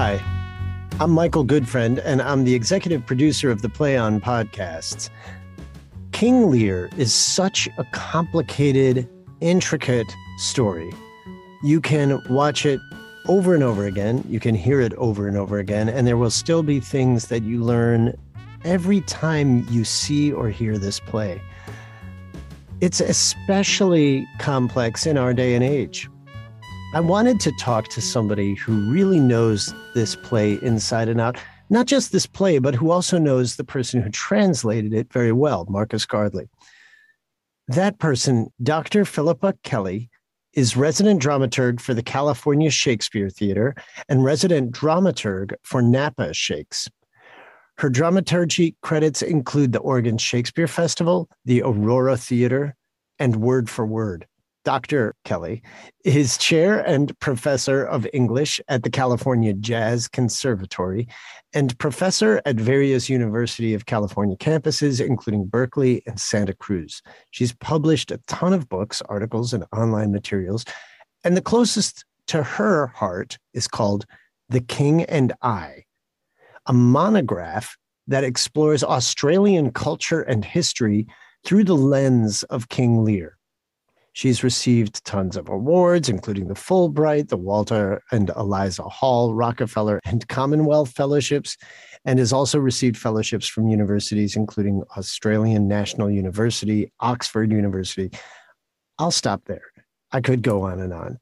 Hi, I'm Michael Goodfriend, and I'm the executive producer of the Play On podcasts. King Lear is such a complicated, intricate story. You can watch it over and over again, you can hear it over and over again, and there will still be things that you learn every time you see or hear this play. It's especially complex in our day and age. I wanted to talk to somebody who really knows this play inside and out. Not just this play, but who also knows the person who translated it very well, Marcus Gardley. That person, Dr. Philippa Kelly, is resident dramaturg for the California Shakespeare Theater and resident dramaturg for Napa Shakes. Her dramaturgy credits include the Oregon Shakespeare Festival, the Aurora Theater, and Word for Word. Dr. Kelly is chair and professor of English at the California Jazz Conservatory and professor at various University of California campuses, including Berkeley and Santa Cruz. She's published a ton of books, articles, and online materials. And the closest to her heart is called The King and I, a monograph that explores Australian culture and history through the lens of King Lear. She's received tons of awards, including the Fulbright, the Walter and Eliza Hall, Rockefeller, and Commonwealth fellowships, and has also received fellowships from universities, including Australian National University, Oxford University. I'll stop there. I could go on and on.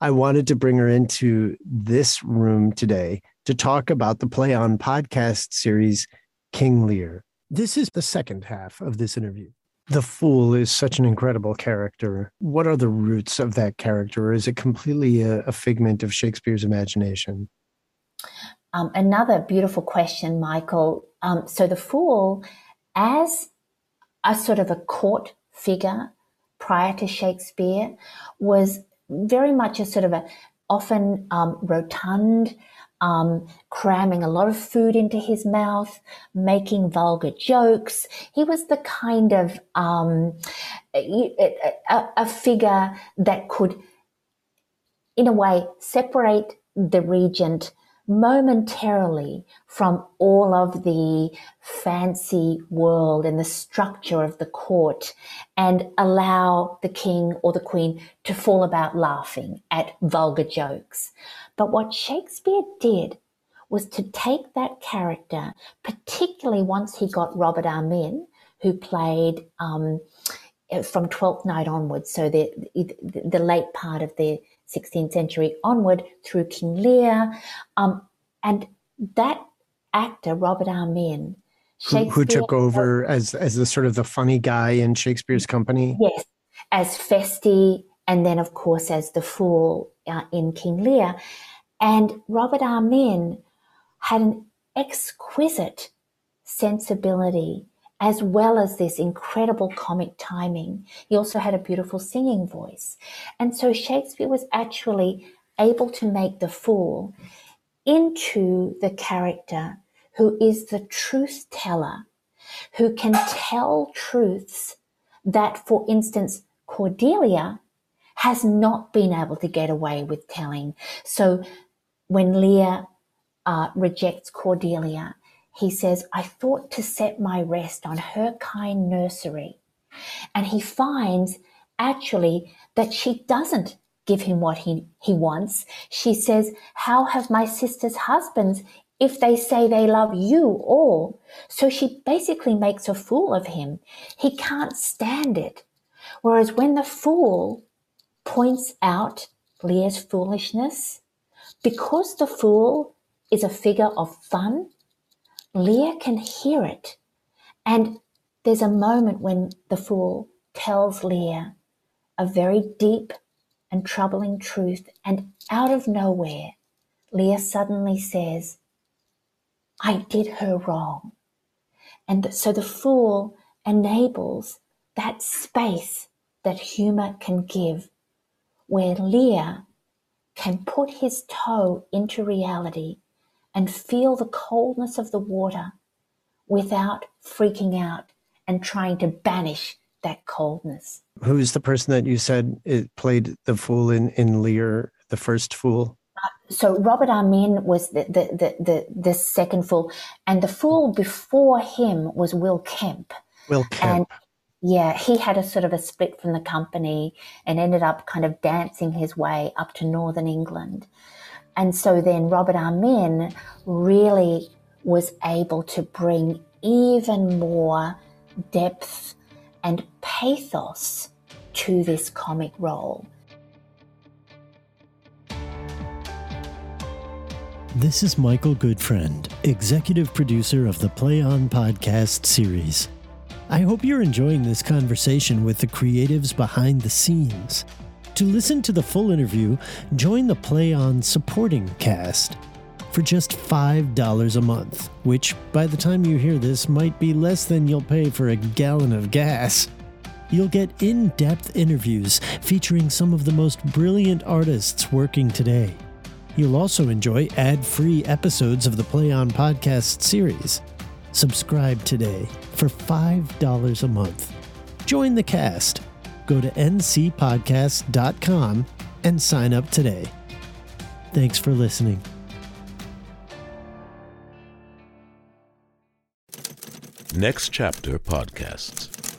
I wanted to bring her into this room today to talk about the Play On podcast series, King Lear. This is the second half of this interview. The Fool is such an incredible character. What are the roots of that character? Or is it completely a, a figment of Shakespeare's imagination? Um, another beautiful question, Michael. Um, so the Fool, as a sort of a court figure prior to Shakespeare, was very much a sort of a often um, rotund, um, cramming a lot of food into his mouth, making vulgar jokes. He was the kind of um, a, a, a figure that could, in a way, separate the regent momentarily from all of the fancy world and the structure of the court and allow the king or the queen to fall about laughing at vulgar jokes. But what Shakespeare did was to take that character, particularly once he got Robert Armin, who played um, from Twelfth Night onwards, so the, the, the late part of the 16th century onward through King Lear, um, and that actor Robert Armin, who, who took over as as the sort of the funny guy in Shakespeare's company. Yes, as Feste, and then of course as the fool uh, in King Lear. And Robert Armin had an exquisite sensibility as well as this incredible comic timing. He also had a beautiful singing voice. And so Shakespeare was actually able to make the fool into the character who is the truth teller, who can tell truths that, for instance, Cordelia has not been able to get away with telling. So when Lear uh, rejects Cordelia, he says, I thought to set my rest on her kind nursery And he finds actually that she doesn't give him what he, he wants. She says, How have my sister's husbands if they say they love you all? So she basically makes a fool of him. He can't stand it. Whereas when the fool points out Lear's foolishness, because the fool is a figure of fun, Lear can hear it. And there's a moment when the fool tells Lear a very deep and troubling truth, and out of nowhere, Lear suddenly says, I did her wrong. And so the fool enables that space that humor can give, where Lear can put his toe into reality and feel the coldness of the water without freaking out and trying to banish that coldness. Who's the person that you said it played the fool in, in Lear, the first fool? Uh, so Robert Armin was the, the, the, the, the second fool, and the fool before him was Will Kemp. Will Kemp. And yeah, he had a sort of a split from the company and ended up kind of dancing his way up to Northern England. And so then Robert Armin really was able to bring even more depth and pathos to this comic role. This is Michael Goodfriend, executive producer of the Play On podcast series. I hope you're enjoying this conversation with the creatives behind the scenes. To listen to the full interview, join the Play On supporting cast for just $5 a month, which by the time you hear this might be less than you'll pay for a gallon of gas. You'll get in depth interviews featuring some of the most brilliant artists working today. You'll also enjoy ad free episodes of the Play On podcast series. Subscribe today for $5 a month. Join the cast. Go to ncpodcast.com and sign up today. Thanks for listening. Next Chapter Podcasts.